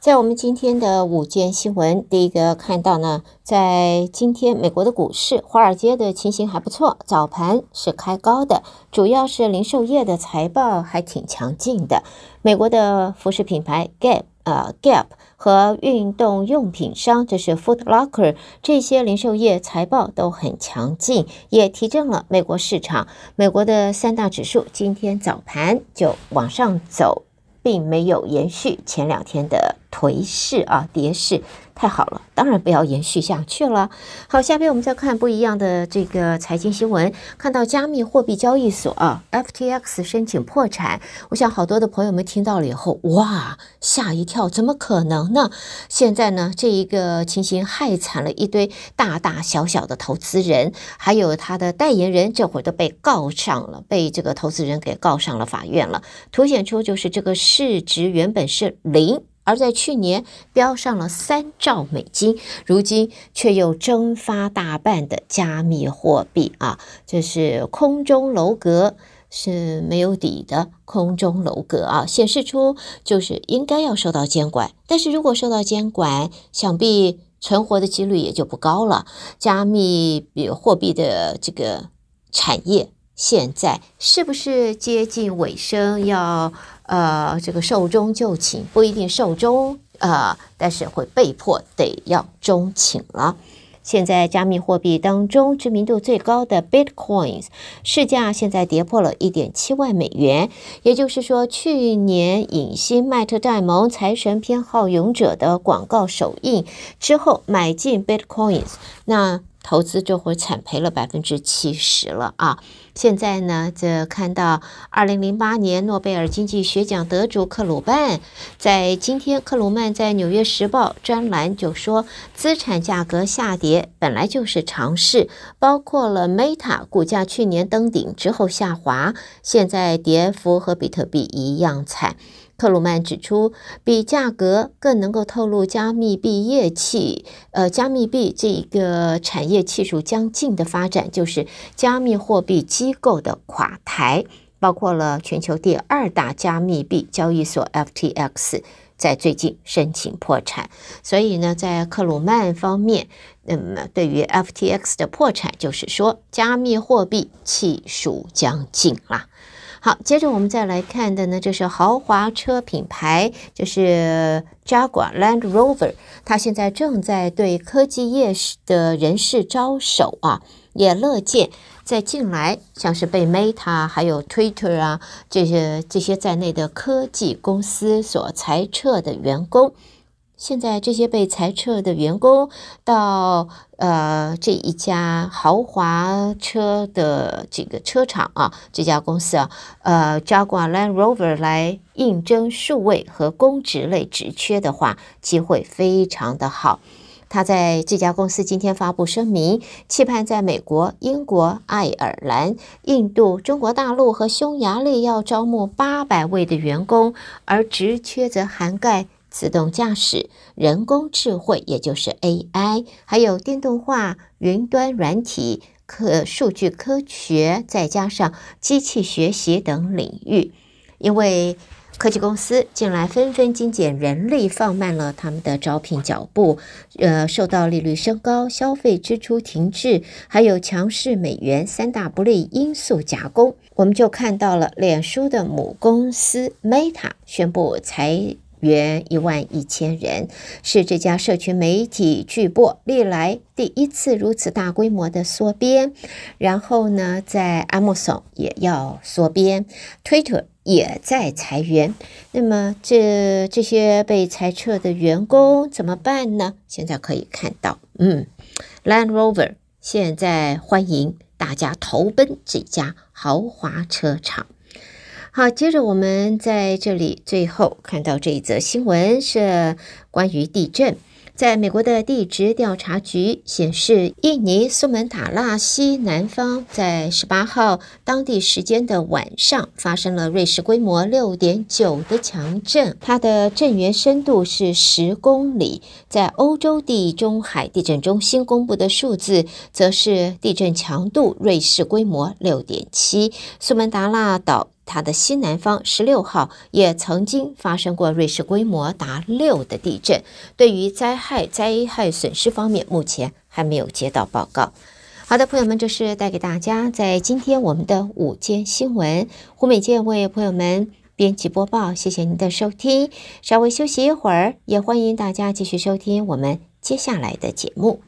在我们今天的午间新闻，第一个看到呢，在今天美国的股市，华尔街的情形还不错，早盘是开高的，主要是零售业的财报还挺强劲的。美国的服饰品牌 Gap 呃 Gap 和运动用品商，这是 Foot Locker 这些零售业财报都很强劲，也提振了美国市场。美国的三大指数今天早盘就往上走，并没有延续前两天的。颓势啊，跌势太好了，当然不要延续下去了。好，下边我们再看不一样的这个财经新闻，看到加密货币交易所啊，FTX 申请破产，我想好多的朋友们听到了以后，哇，吓一跳，怎么可能呢？现在呢，这一个情形害惨了一堆大大小小的投资人，还有他的代言人，这会儿都被告上了，被这个投资人给告上了法院了，凸显出就是这个市值原本是零。而在去年飙上了三兆美金，如今却又蒸发大半的加密货币啊，这是空中楼阁，是没有底的空中楼阁啊，显示出就是应该要受到监管，但是如果受到监管，想必存活的几率也就不高了。加密货币的这个产业。现在是不是接近尾声要？呃，这个寿终就寝不一定寿终呃，但是会被迫得要终寝了。现在加密货币当中知名度最高的 Bitcoins 市价现在跌破了一点七万美元，也就是说，去年影星麦特戴蒙财神偏好勇者的广告首映之后买进 Bitcoins，那投资就会惨赔了百分之七十了啊。现在呢，这看到二零零八年诺贝尔经济学奖得主克鲁曼，在今天，克鲁曼在《纽约时报》专栏就说，资产价格下跌本来就是常事，包括了 Meta 股价去年登顶之后下滑，现在跌幅和比特币一样惨。克鲁曼指出，比价格更能够透露加密币业气，呃，加密币这一个产业气数将近的发展，就是加密货币基机构的垮台，包括了全球第二大加密币交易所 FTX 在最近申请破产。所以呢，在克鲁曼方面，那么对于 FTX 的破产，就是说加密货币气数将尽了。好，接着我们再来看的呢，就是豪华车品牌，就是 Jaguar Land Rover，它现在正在对科技业的人士招手啊，也乐见在近来像是被 Meta 还有 Twitter 啊这些这些在内的科技公司所裁撤的员工。现在这些被裁撤的员工到呃这一家豪华车的这个车厂啊，这家公司啊，呃，Jagua Land Rover 来应征数位和公职类职缺的话，机会非常的好。他在这家公司今天发布声明，期盼在美国、英国、爱尔兰、印度、中国大陆和匈牙利要招募八百位的员工，而职缺则涵盖。自动驾驶、人工智慧，也就是 AI，还有电动化、云端软体、可数据科学，再加上机器学习等领域。因为科技公司近来纷纷精简人力，放慢了他们的招聘脚步。呃，受到利率升高、消费支出停滞，还有强势美元三大不利因素夹攻，我们就看到了脸书的母公司 Meta 宣布裁。员一万一千人，是这家社群媒体巨擘历来第一次如此大规模的缩编。然后呢，在 Amazon 也要缩编，Twitter 也在裁员。那么这这些被裁撤的员工怎么办呢？现在可以看到，嗯，Land Rover 现在欢迎大家投奔这家豪华车厂。好，接着我们在这里最后看到这一则新闻是关于地震。在美国的地质调查局显示，印尼苏门答腊西南方在十八号当地时间的晚上发生了瑞士规模六点九的强震，它的震源深度是十公里。在欧洲地中海地震中心公布的数字则是地震强度瑞士规模六点七，苏门答腊岛它的西南方十六号也曾经发生过瑞士规模达六的地震。对于灾害灾害损失方面，目前还没有接到报告。好的，朋友们，这是带给大家在今天我们的午间新闻。胡美健为朋友们编辑播报，谢谢您的收听。稍微休息一会儿，也欢迎大家继续收听我们接下来的节目。